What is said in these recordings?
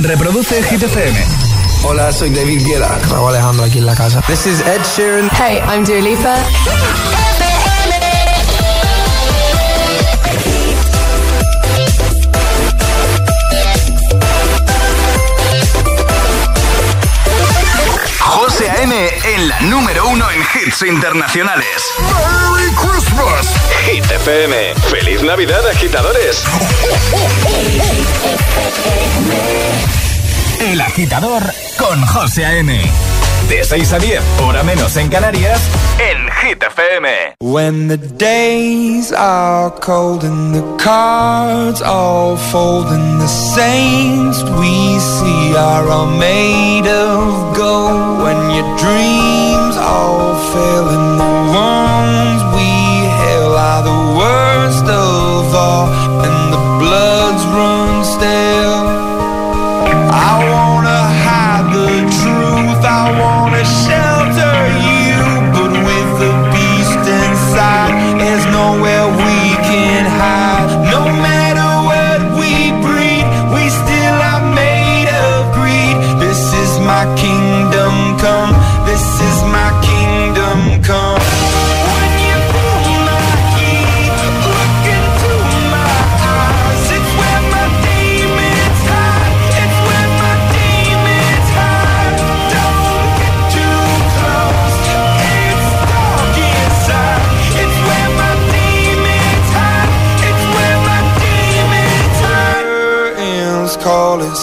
Reproduce Hit FM. Hola, soy David Guetta. Raúl Alejandro aquí en la casa. This is Ed Sheeran. Hey, I'm Dua Lipa. A.M. en la número uno en hits internacionales. ¡Merry Christmas! Hit FM. ¡Feliz Navidad, agitadores! El agitador con José A.M. De 6 a 10, hora menos en Canarias, en Hit FM. When the days are cold and the cards all fold and the saints we see are all made of gold. When your dreams all fail and the ones we hail are the worst of all and the bloods run stale. I wanna hide the truth, I wanna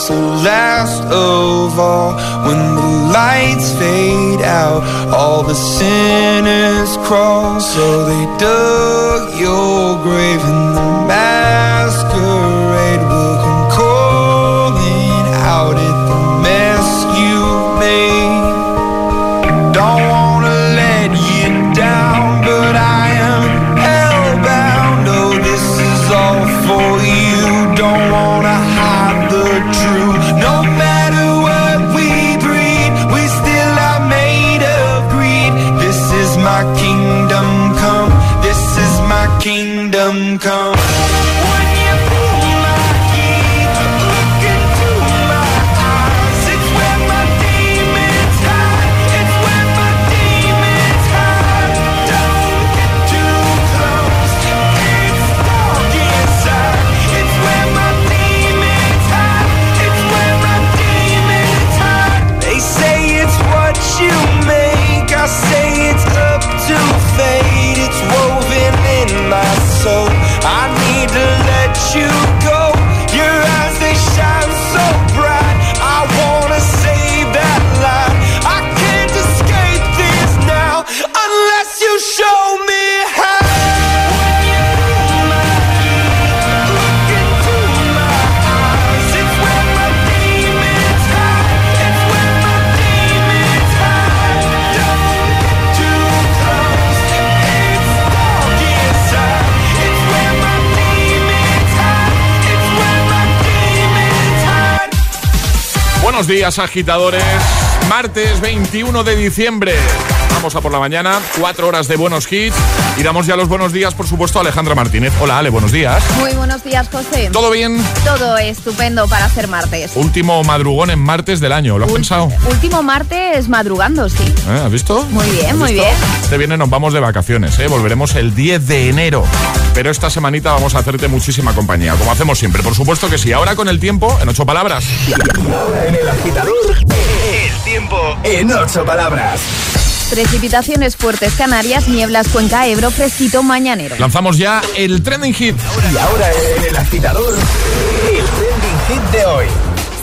the last of all. When the lights fade out, all the sinners crawl. So they dug your grave and the Buenos días, agitadores. Martes 21 de diciembre. Vamos a por la mañana, cuatro horas de buenos hits. Y damos ya los buenos días, por supuesto, a Alejandra Martínez. Hola, Ale, buenos días. Muy buenos días, José. ¿Todo bien? Todo estupendo para hacer martes. Último madrugón en martes del año, ¿lo has Ul- pensado? Último martes madrugando, sí. ¿Eh? ¿Has visto? Muy bien, ¿Has muy visto? bien. Este viernes nos vamos de vacaciones, ¿eh? Volveremos el 10 de enero. Pero esta semanita vamos a hacerte muchísima compañía, como hacemos siempre. Por supuesto que sí. Ahora con el tiempo, en ocho palabras. En el agitador, el tiempo en ocho palabras. Precipitaciones fuertes Canarias, nieblas Cuenca, Ebro, fresquito mañanero. Lanzamos ya el trending hit. Y ahora en el agitador, el trending hit de hoy.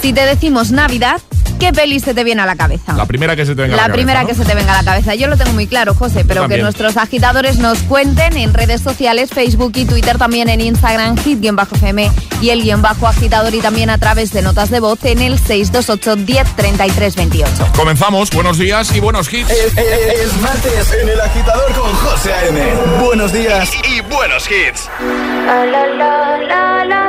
Si te decimos Navidad, ¿qué peli se te viene a la cabeza? La primera que se te venga a La la primera cabeza, que se te venga a la cabeza. Yo lo tengo muy claro, José, pero que nuestros agitadores nos cuenten en redes sociales, Facebook y Twitter, también en Instagram, hit-fm y el guion bajo agitador y también a través de notas de voz en el 628 10 33 28. Comenzamos. Buenos días y buenos hits. Es, es- es martes en el agitador con José A.M. Buenos días y, y buenos hits. La la la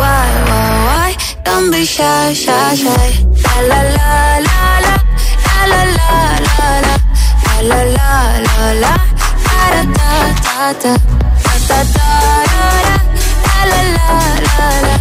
why, why, why. Don't be shy, shy, shy. La la la la la. La la la la la. La la la la la. Da da da da da da. Da da la la la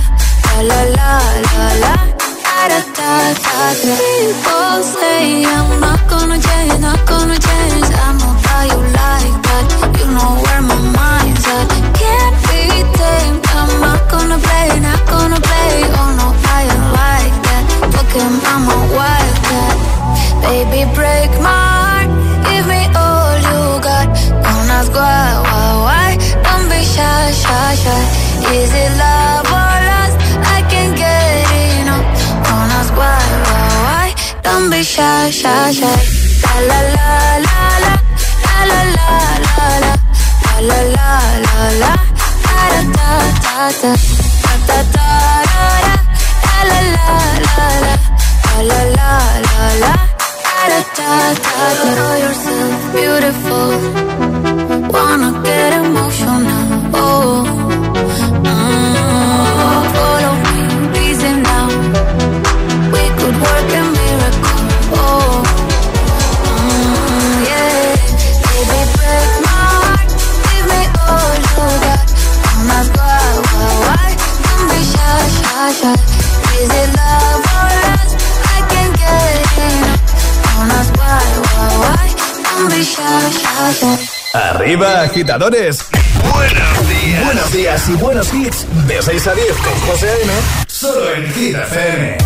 agitadores. Buenos días. Buenos días y buenos hits. De 6 a 10 con José A.M. Solo en Hit FM.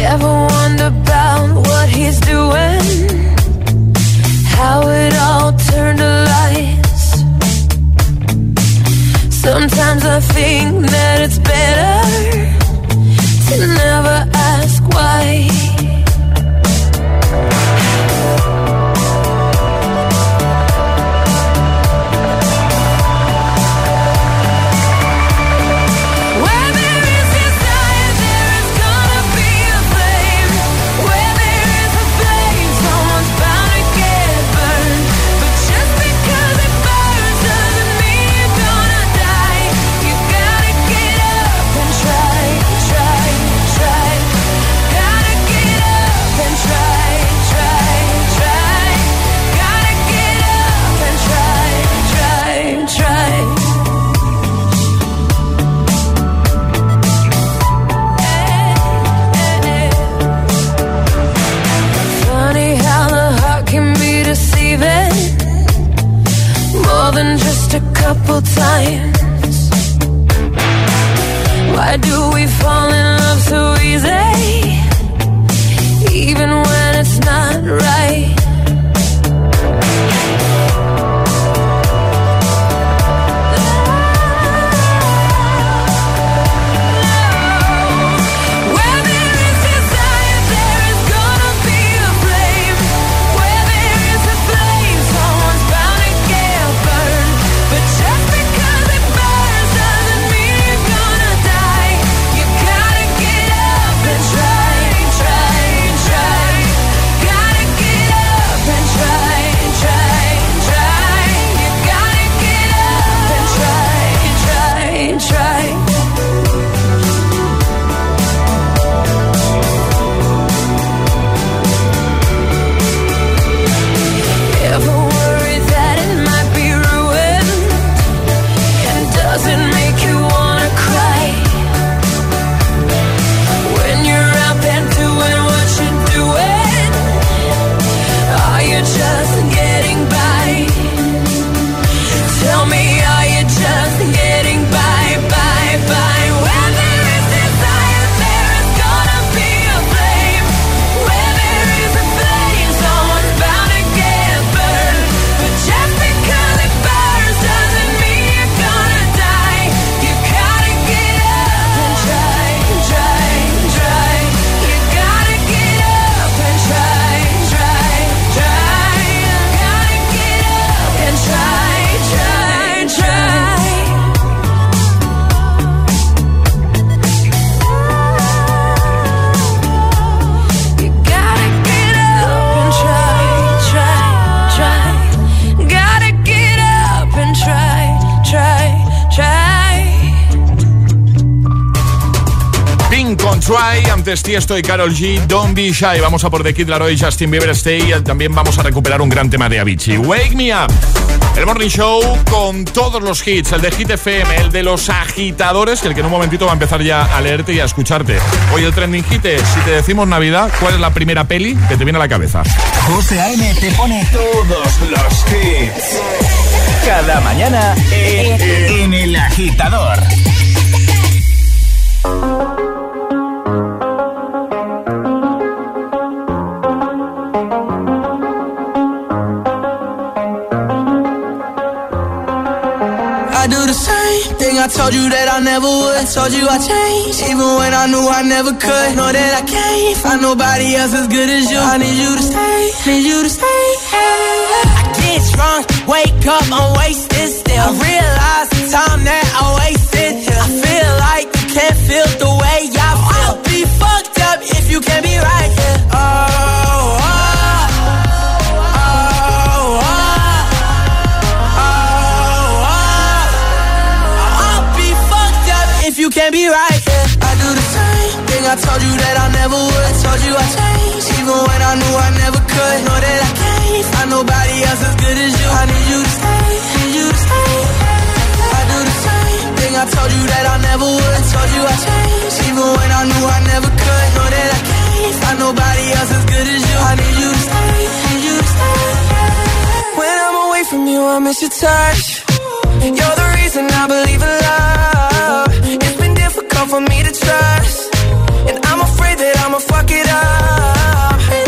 Ever wonder about what he's doing? How it all turned to lies. Sometimes I think that it's better never ask why. time. Antes Tiesto y Carol G, Don't Be Shy. Vamos a por The Kid Laroi, Justin Bieber, Stay. También vamos a recuperar un gran tema de Avicii. Wake Me Up. El Morning Show con todos los hits, el de Hit FM, el de los agitadores, que el que en un momentito va a empezar ya a leerte y a escucharte. Hoy el trending hit es, si te decimos Navidad, ¿cuál es la primera peli que te viene a la cabeza? José A.M. te pone todos los hits. Cada mañana en el agitador. I told you that I never would. I told you I changed, even when I knew I never could. Know that I can't find nobody else as good as you. I need you to stay, need you to stay. I get drunk, wake up, I'm wasted still. I realize the time that I wasted. I feel like you can't feel the way I feel. I'll be fucked up if you can't be right I knew I never could. Know that I can't find nobody else as good as you. I need you to stay, need you to stay. I do the same thing I told you that I never would. I told you I changed, even when I knew I never could. Know that I can't find nobody else as good as you. I need you to stay, need you to stay. When I'm away from you, I miss your touch. You're the reason I believe in love It's been difficult for me to trust. And I'm afraid that I'ma fuck it up.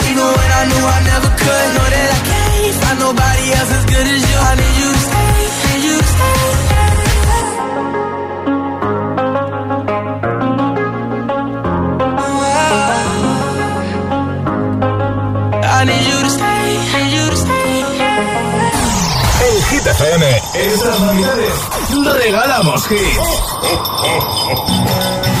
even when I knew I never could. Know that I can't find nobody else as good as you. I need you to stay, need you to stay. En Hit FM, estas navidades, regalamos hits.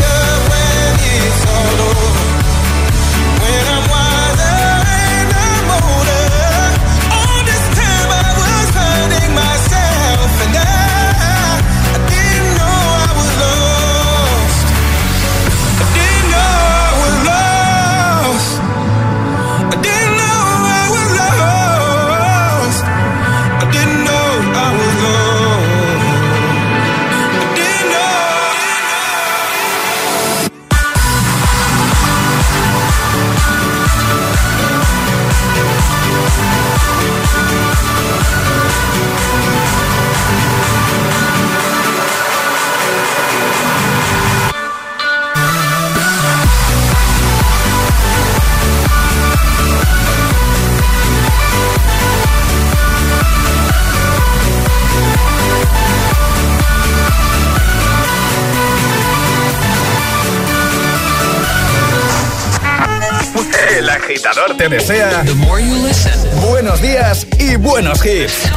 agitador te desea buenos días y buenos hits.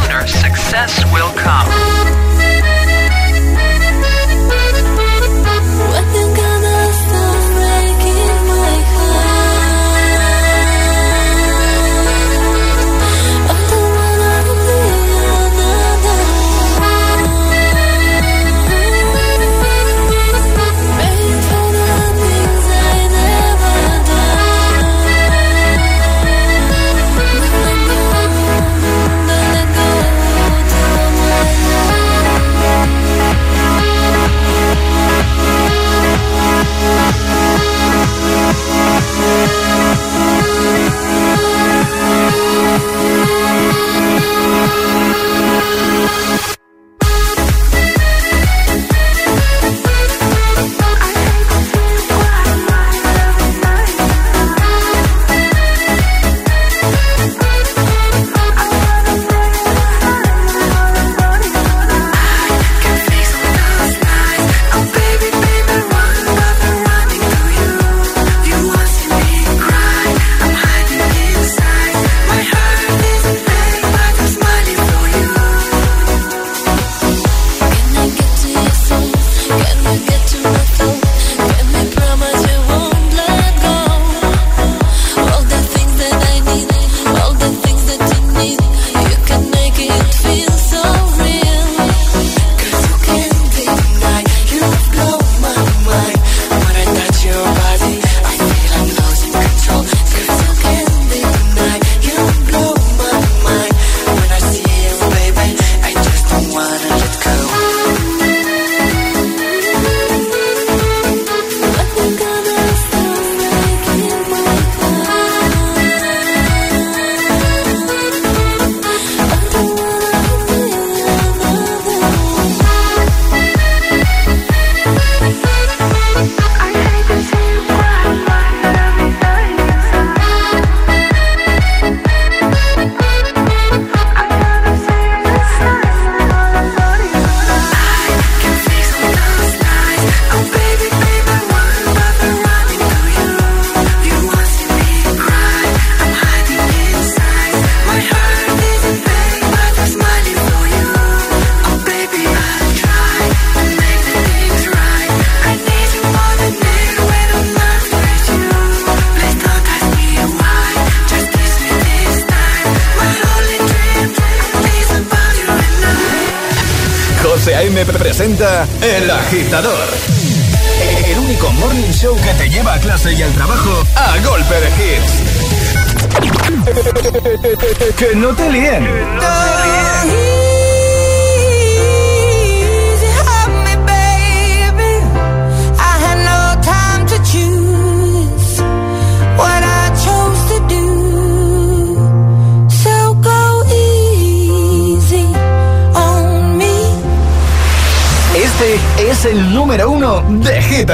El Agitador. El único morning show que te lleva a clase y al trabajo a golpe de hits. que no te líen. Este es el número uno de Hit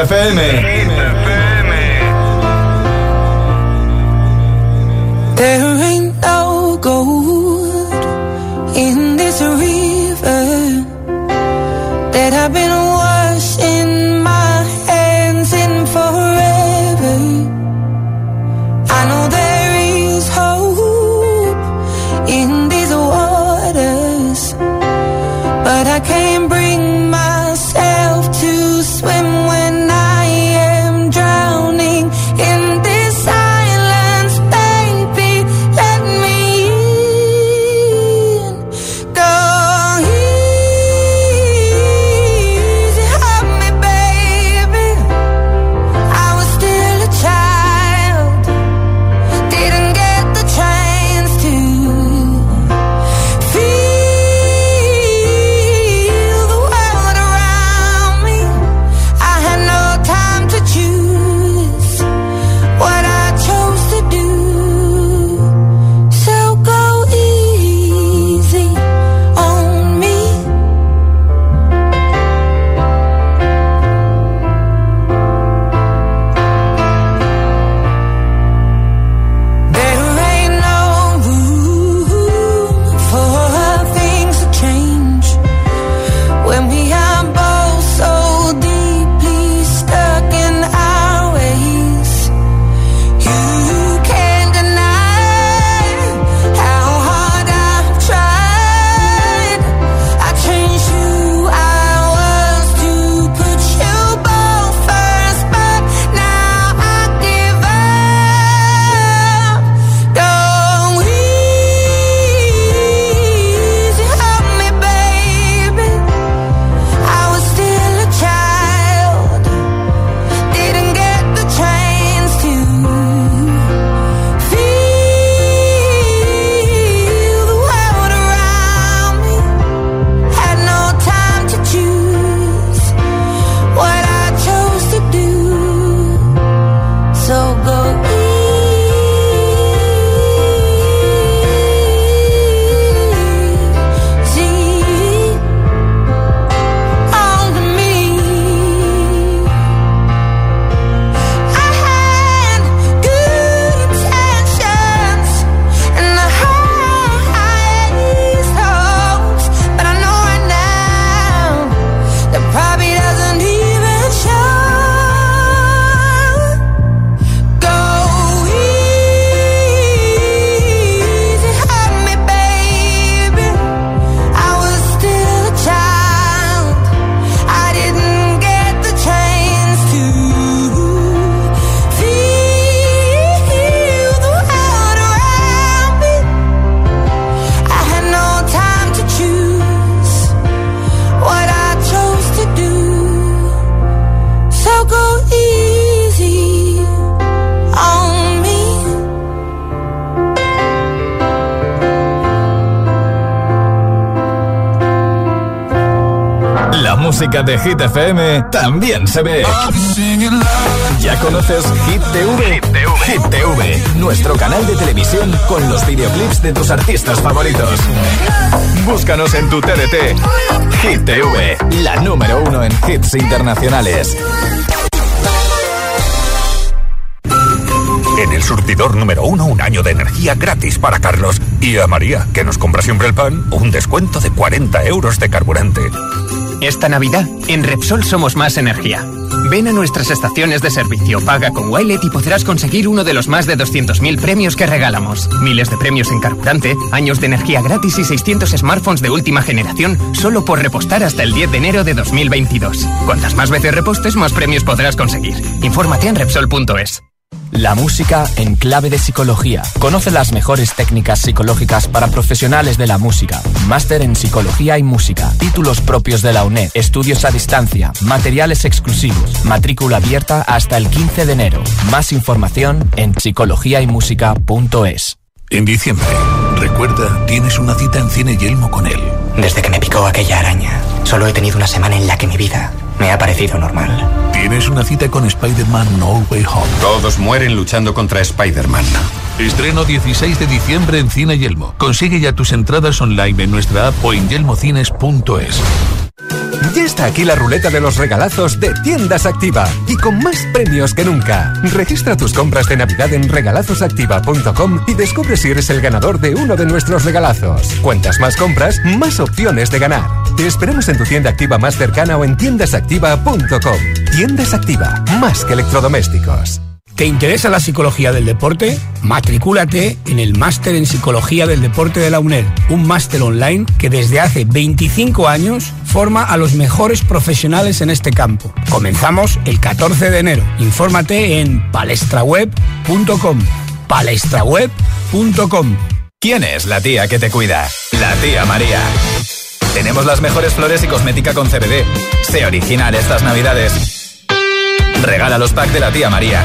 música de Hit FM también se ve. ¿Ya conoces Hit TV? Hit TV, nuestro canal de televisión con los videoclips de tus artistas favoritos. Búscanos en tu TDT. Hit TV, la número uno en hits internacionales. En el surtidor número uno, un año de energía gratis para Carlos. Y a María, que nos compra siempre el pan, un descuento de 40 euros de carburante. Esta Navidad, en Repsol somos más energía. Ven a nuestras estaciones de servicio, paga con Wilet y podrás conseguir uno de los más de 200.000 premios que regalamos. Miles de premios en carburante, años de energía gratis y 600 smartphones de última generación solo por repostar hasta el 10 de enero de 2022. Cuantas más veces repostes, más premios podrás conseguir. Infórmate en Repsol.es. La música en clave de psicología. Conoce las mejores técnicas psicológicas para profesionales de la música. Máster en psicología y música. Títulos propios de la UNED. Estudios a distancia. Materiales exclusivos. Matrícula abierta hasta el 15 de enero. Más información en psicologiaymusica.es. En diciembre, recuerda, tienes una cita en Cine Yelmo con él. Desde que me picó aquella araña, solo he tenido una semana en la que mi vida me ha parecido normal. Tienes una cita con Spider-Man No Way Home. Todos mueren luchando contra Spider-Man. Estreno 16 de diciembre en Cine Yelmo. Consigue ya tus entradas online en nuestra app o en yelmocines.es. Ya está aquí la ruleta de los regalazos de Tiendas Activa y con más premios que nunca. Registra tus compras de Navidad en regalazosactiva.com y descubre si eres el ganador de uno de nuestros regalazos. Cuantas más compras, más opciones de ganar. Te esperamos en tu tienda activa más cercana o en tiendasactiva.com. Tiendas Activa, más que electrodomésticos. ¿Te interesa la psicología del deporte? Matricúlate en el Máster en Psicología del Deporte de la UNED, un máster online que desde hace 25 años forma a los mejores profesionales en este campo. Comenzamos el 14 de enero. Infórmate en palestraweb.com. palestraweb.com. ¿Quién es la tía que te cuida? La tía María. Tenemos las mejores flores y cosmética con CBD. Sé original estas navidades. Regala los packs de la tía María.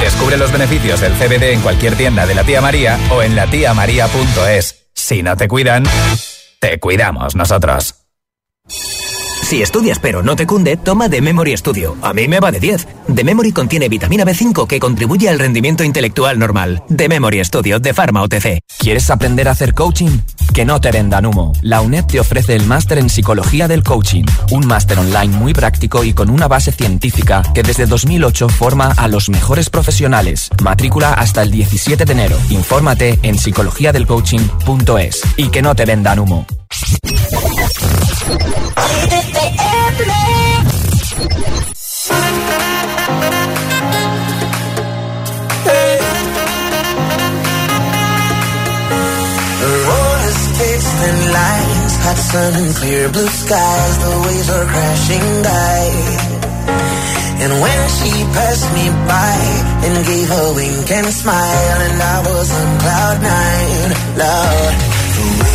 Descubre los beneficios del CBD en cualquier tienda de la tía María o en latiamaría.es. Si no te cuidan, te cuidamos nosotros. Si estudias pero no te cunde, toma The Memory Studio. A mí me va de 10. The Memory contiene vitamina B5 que contribuye al rendimiento intelectual normal. The Memory Studio de Pharma OTC. ¿Quieres aprender a hacer coaching? Que no te vendan humo. La UNED te ofrece el máster en psicología del coaching. Un máster online muy práctico y con una base científica que desde 2008 forma a los mejores profesionales. Matrícula hasta el 17 de enero. Infórmate en psicologiadelcoaching.es. Y que no te vendan humo. Sun and clear blue skies, the waves are crashing by. And when she passed me by and gave a wink and smile, and I was on cloud nine, Lord,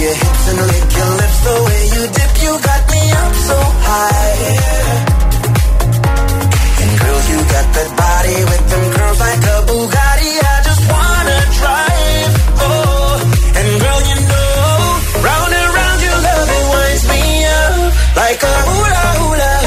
your hips and lick your lips, the way you dip, you got me up so high. And girl, you got that body with them curls like a Bugatti. I just wanna drive. Oh, and girl, you know, round and round your love it winds me up like a hula hula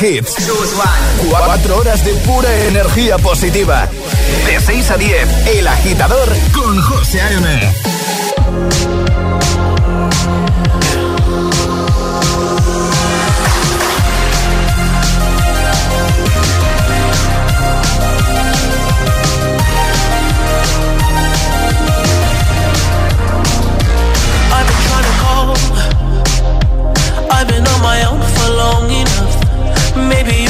hits. 4 horas de pura energía positiva. De 6 a 10, El Agitador con José A.M.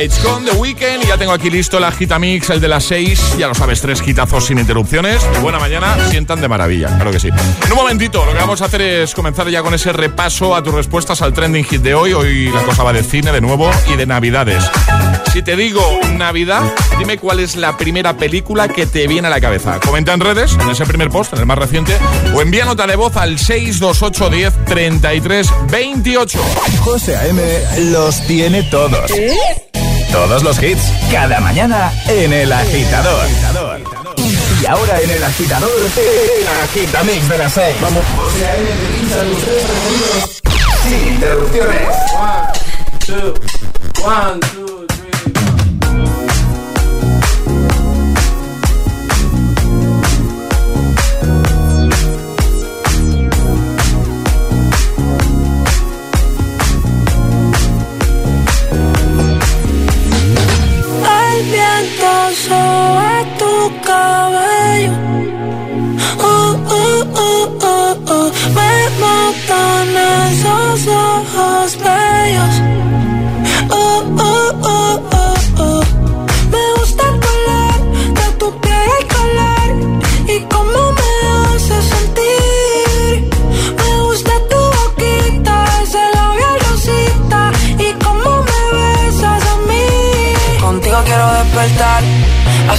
Lights con The Weeknd y ya tengo aquí listo el Agitamix, el de las 6, ya lo sabes, tres quitazos sin interrupciones. buena mañana, sientan de maravilla, claro que sí. En un momentito, lo que vamos a hacer es comenzar ya con ese repaso a tus respuestas al trending hit de hoy. Hoy la cosa va de cine de nuevo y de navidades. Si te digo Navidad, dime cuál es la primera película que te viene a la cabeza. Comenta en redes, en ese primer post, en el más reciente, o envía nota de voz al 628 10 33 28. José A.M. los tiene todos. Todos los hits, cada mañana en El Agitador. Y ahora en El Agitador, El Agitamix de las 6. Vamos. Sin interrupciones. One, two, one, two. beso a tu cabello. Oh, oh, oh, oh, oh. Me matan esos ojos bellos. Oh, oh, oh, oh.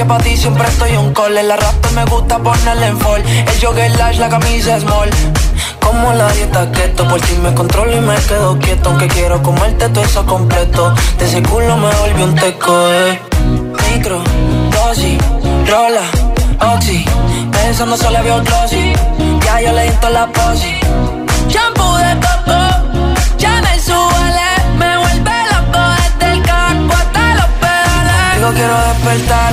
Que para ti siempre estoy un call. La rap me gusta ponerle en fall. El jogger lash, la camisa small. Como la dieta keto, por ti me controlo y me quedo quieto. Aunque quiero comerte todo eso completo. De ese culo me volvió un teco, eh. Micro, dosis, rola, oxi. Pensando solo veo glossy. Ya yo le di la posi. Shampoo de coco, ya me suele, me vuelve loco desde el carro hasta los pedales. Digo quiero despertar,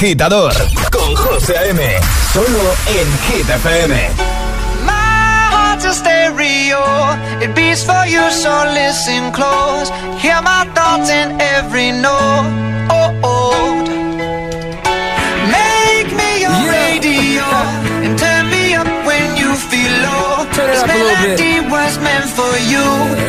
Agitador con José A.M. Solo en Hit FM. My heart's a stereo. It beats for you, so listen close. Hear my thoughts in every note. Oh, oh. Make me your radio and turn me up when you feel low. Turn it this up a little bit. melody was meant for you.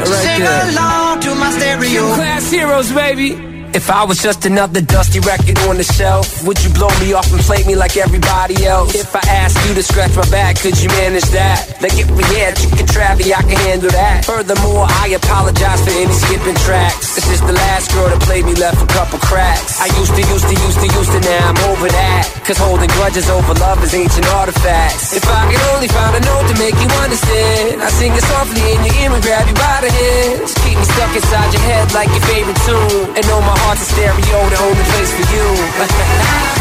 so right sing there. along to my stereo. Gym Class Heroes, baby. If I was just another dusty record on the shelf, would you blow me off and play me like everybody else? If I asked you to scratch my back, could you manage that? Like if we had chicken travy, I can handle that. Furthermore, I apologize for any skipping tracks. This is the last girl that played me left a couple cracks. I used to, used to, used to, used to, now I'm over that. Cause holding grudges over love is ancient artifacts. If I could only find a note to make you understand, I sing it softly in your ear and grab you by the hands. Keep me stuck inside your head like your favorite tune. And know my heart's a stereo, the only place for you.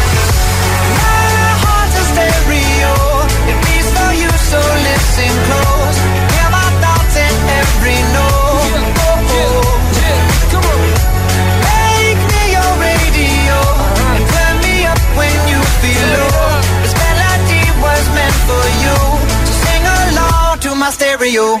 my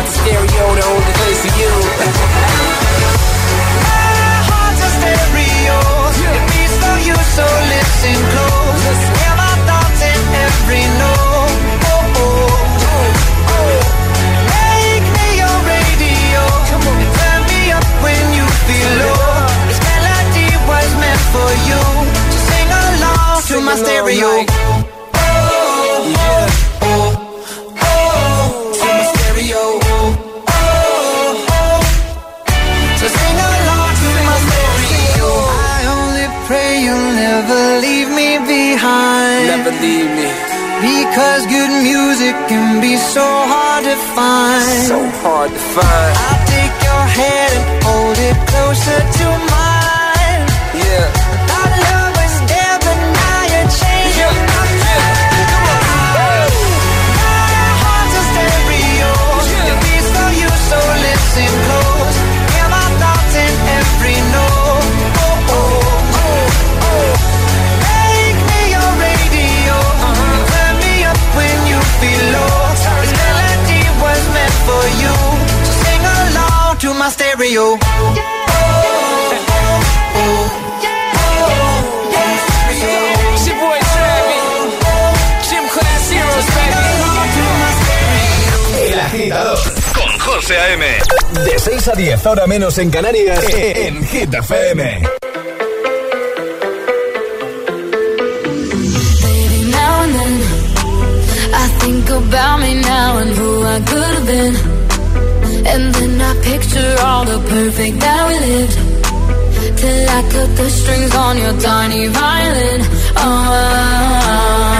heart's a stereo, the only place for you. My heart's a stereo. It beats for you, so listen close. Hear my thoughts in every note. Oh, oh. oh, oh. Make me your radio. And turn me up when you feel low. This melody was meant for my stereo. all night. Oh, oh, oh, never leave me behind. Never leave me. Because good music can be so hard to find. So hard to find. I'll take your hand and hold it closer a 10, ahora menos en Canarias, en Hit FM. Baby, now and then I think about me now and who I could have been. And then I picture all the perfect that we lived. Till I cut the strings on your tiny violin. Oh,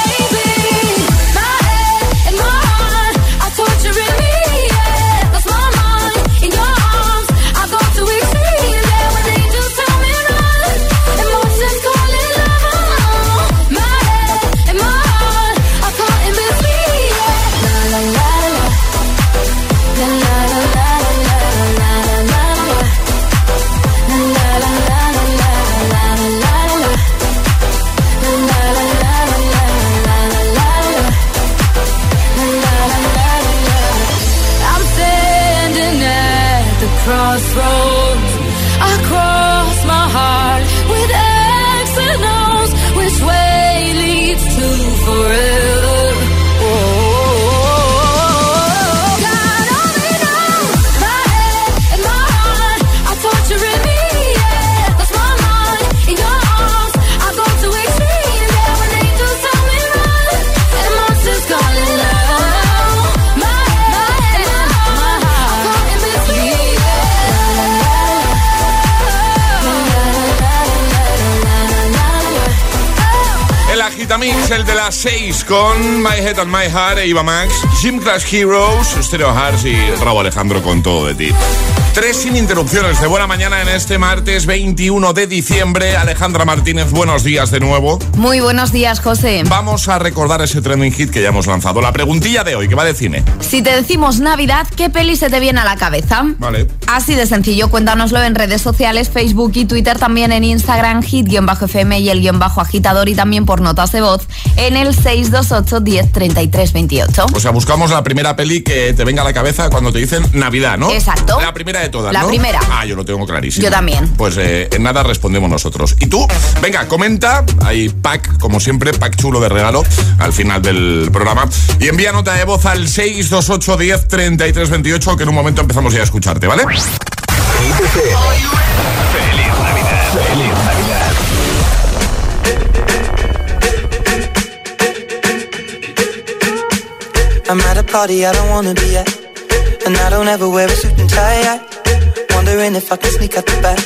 la. El de las 6 con My Head and My Heart, Eva Max, Gym Class Heroes, Stereo Hearts y Raúl Alejandro con todo de ti. Tres sin interrupciones de buena mañana en este martes 21 de diciembre. Alejandra Martínez, buenos días de nuevo. Muy buenos días, José. Vamos a recordar ese trending hit que ya hemos lanzado. La preguntilla de hoy, que va de cine. Si te decimos Navidad, ¿qué peli se te viene a la cabeza? Vale. Así de sencillo, cuéntanoslo en redes sociales, Facebook y Twitter, también en Instagram, hit-fm y el guion bajo agitador y también por notas de voz en el 628 10 33 28. O sea, buscamos la primera peli que te venga a la cabeza cuando te dicen Navidad, ¿no? Exacto. La primera de todas, La ¿no? primera. Ah, yo lo tengo clarísimo. Yo también. Pues eh, en nada respondemos nosotros. ¿Y tú? Venga, comenta. Hay pack, como siempre, pack chulo de regalo al final del programa. Y envía nota de voz al 628 10 33 28 que en un momento empezamos ya a escucharte, ¿vale? Feliz Navidad. Feliz Navidad. I'm at a party I don't wanna be at. And I don't ever wear a suit and tie. Wondering if I can sneak out the back.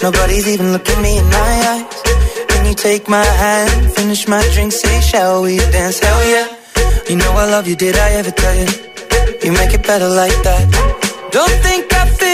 Nobody's even looking me in my eyes. Can you take my hand, finish my drink, say, shall we dance? Hell yeah. You know I love you, did I ever tell you? You make it better like that. Don't think I fit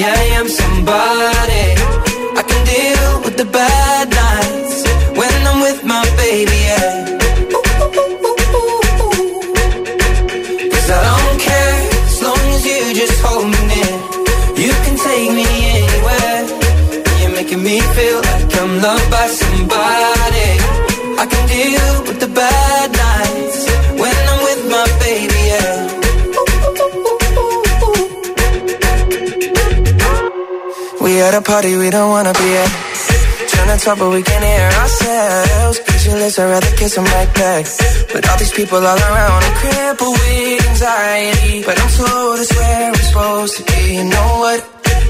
maybe I am somebody. I can deal with the bad nights when I'm with my baby, yeah. Cause I don't care as long as you just hold me near. You can take me anywhere. You're making me feel like I'm loved by somebody. I can deal with the bad nights at a party we don't wanna be at. Trying to talk but we can't hear ourselves. Pictureless, I'd rather kiss them right back. But all these people all around, I'm crippled with anxiety. But I'm told it's where I'm supposed to be. You know what?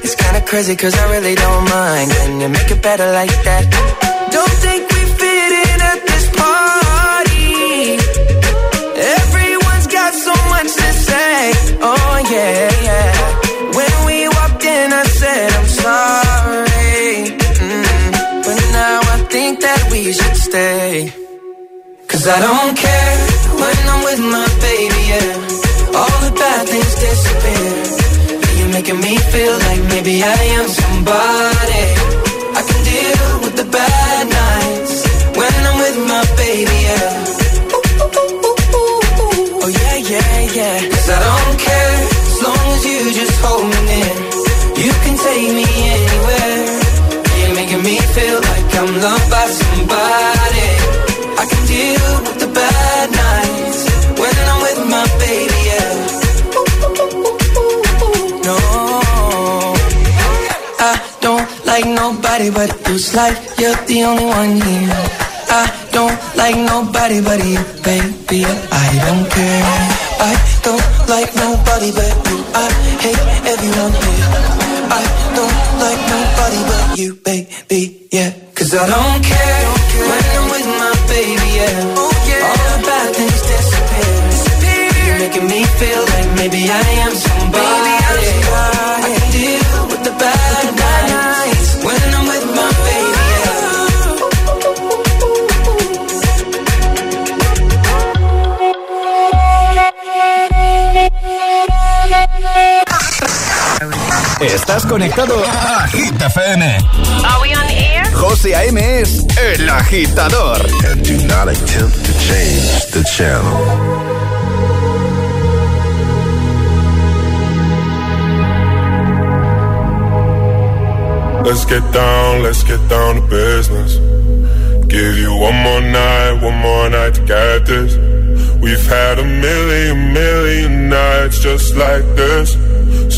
It's kinda crazy cause I really don't mind. Can you make it better like that? Don't think we fit in at this party. Everyone's got so much to say. Oh yeah, yeah. When we walked in, I said I'm sorry. Mm. But now I think that we should stay. Cause I don't care when I'm with my baby, yeah. All the bad things disappear. You're making me feel like maybe I am somebody. I can deal with the bad nights when I'm with my baby, yeah. Oh yeah, yeah, yeah. Cause I don't care as long as you just hold me take me anywhere. You're making me feel like I'm loved by somebody. I can deal with the bad nights when I'm with my baby, yeah. No, I don't like nobody but you. Like you're the only one here. I don't like nobody but you, baby. I don't care. I don't like nobody but you. I hate everyone here. I you, baby. Yeah, cause I don't care when I'm with my baby. Yeah, oh, all the bad things disappear. disappear. You're making me feel like maybe I am somebody. Conectado a Hit FM. Are we on air? José A.M. es el agitador. And do not attempt to change the channel. Let's get down, let's get down to business. Give you one more night, one more night to get this. We've had a million, million nights just like this.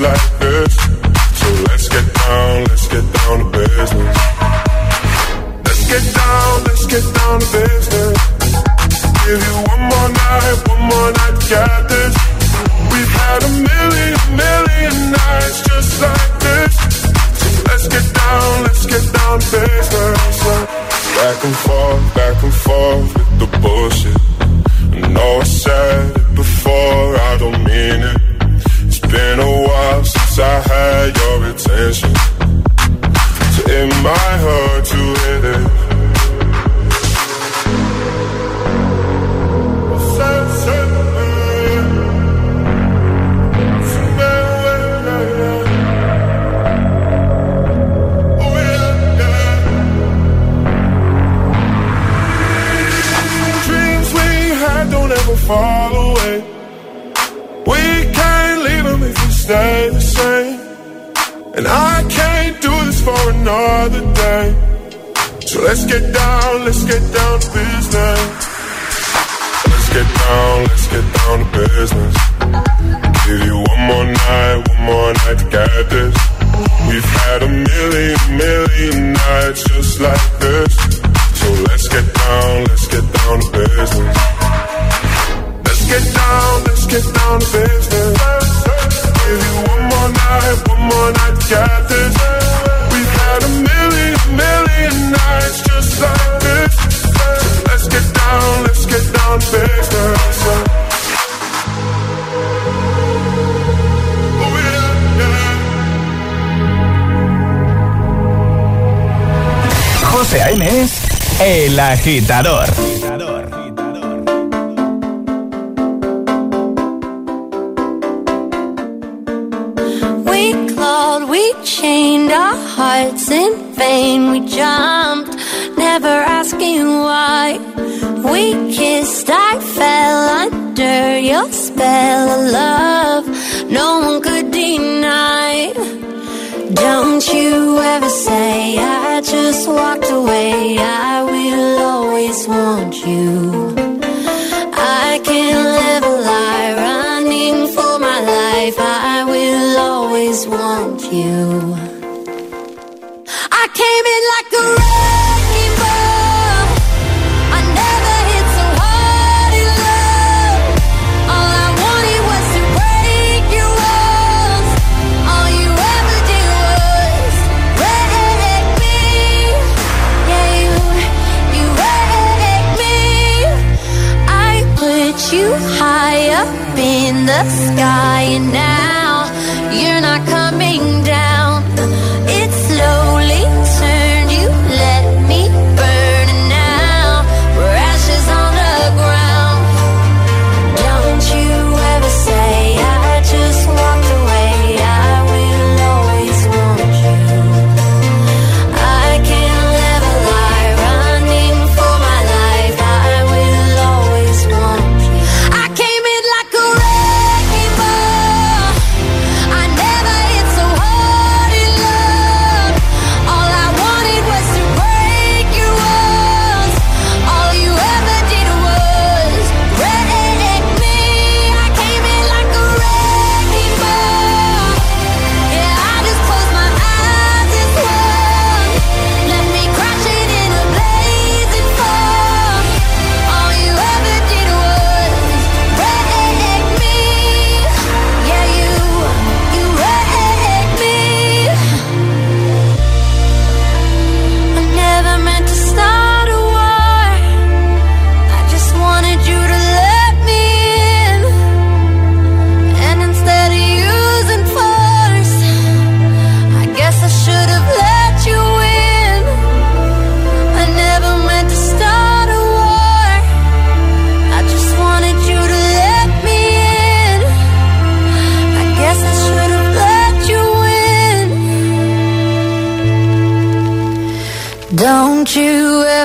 like attention. agitador.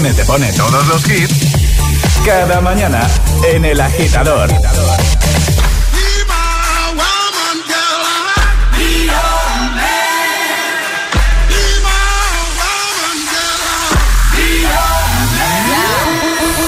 FM te pone todos los hits, cada mañana en El Agitador.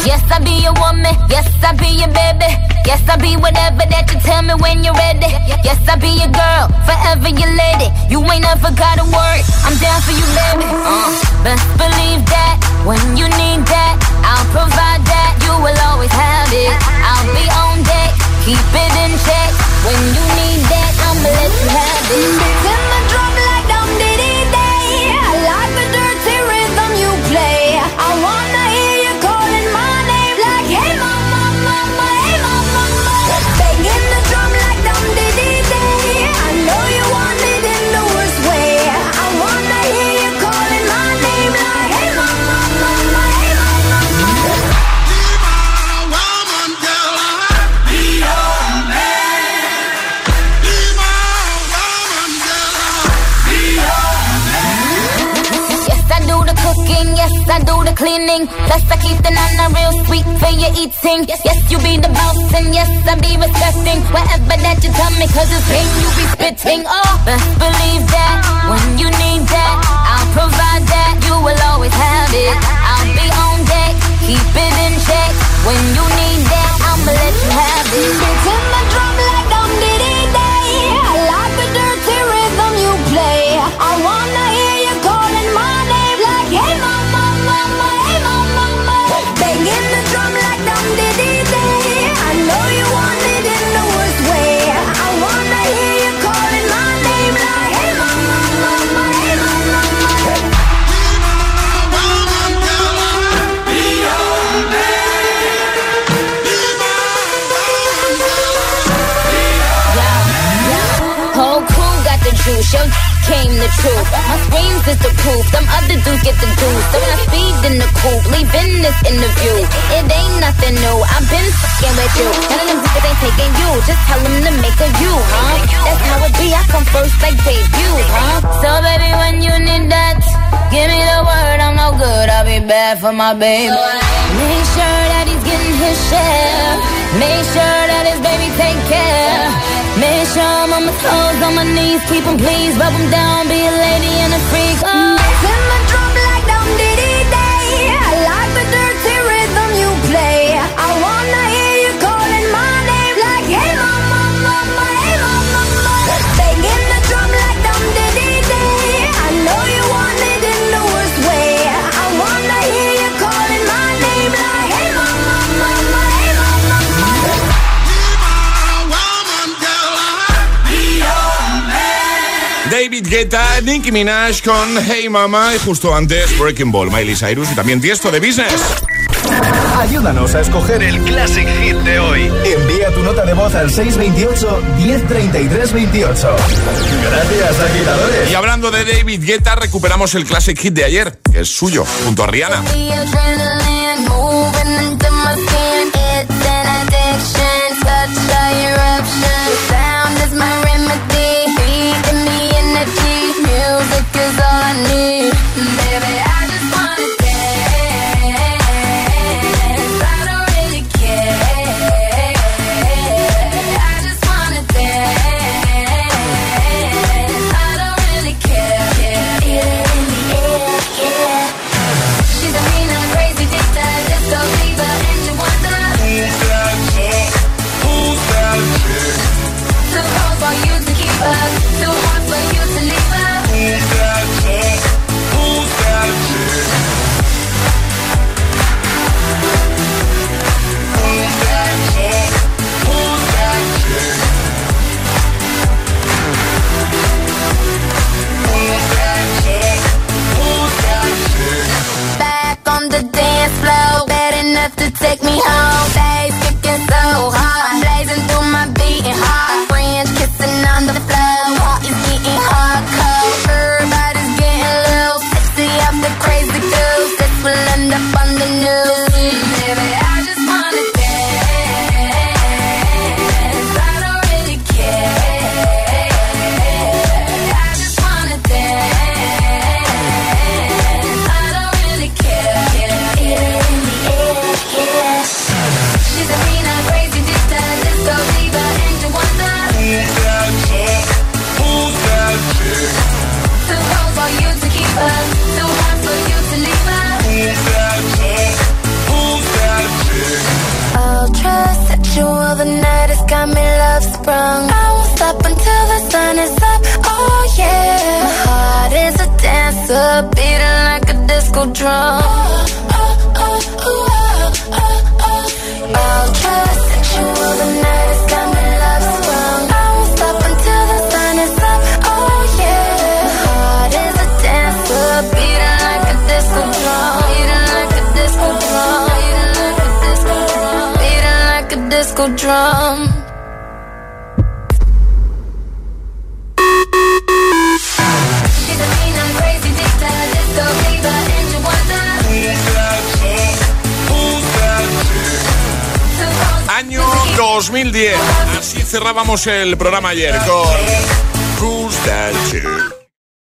Yes, I be your woman. Yes, I be your baby. Yes, I be whatever that you tell me when you're ready. Yes, I be your girl, forever your lady. You ain't never got a word. I'm down for you, baby. Uh, best believe that. When you need that, I'll provide that. You will always have it. I'll be on deck, keep it in check. When you need that, I'ma let you spitting. My screams is the proof, them other dudes get the juice. So when I speed in the coupe, leaving this interview. It ain't nothing new, I've been fucking with you. None of them niggas ain't taking you, just tell them to make a you, huh? That's how it be, I come first like debut, huh? So baby, when you need that, give me the word, I'm no good, I'll be bad for my baby. Make sure that he's getting his share. Make sure that his baby take care. Make sure I'm on my toes, on my knees, keep 'em please, rub 'em down, be a lady and a freak. Oh. David Guetta, Nicki Minaj con Hey Mama y justo antes Breaking Ball, Miley Cyrus y también Tiesto de Business. Ayúdanos a escoger el Classic Hit de hoy. Envía tu nota de voz al 628 1033 28. Gracias, agitadores. Y hablando de David Guetta, recuperamos el Classic Hit de ayer, que es suyo, junto a Rihanna. El programa ayer. Con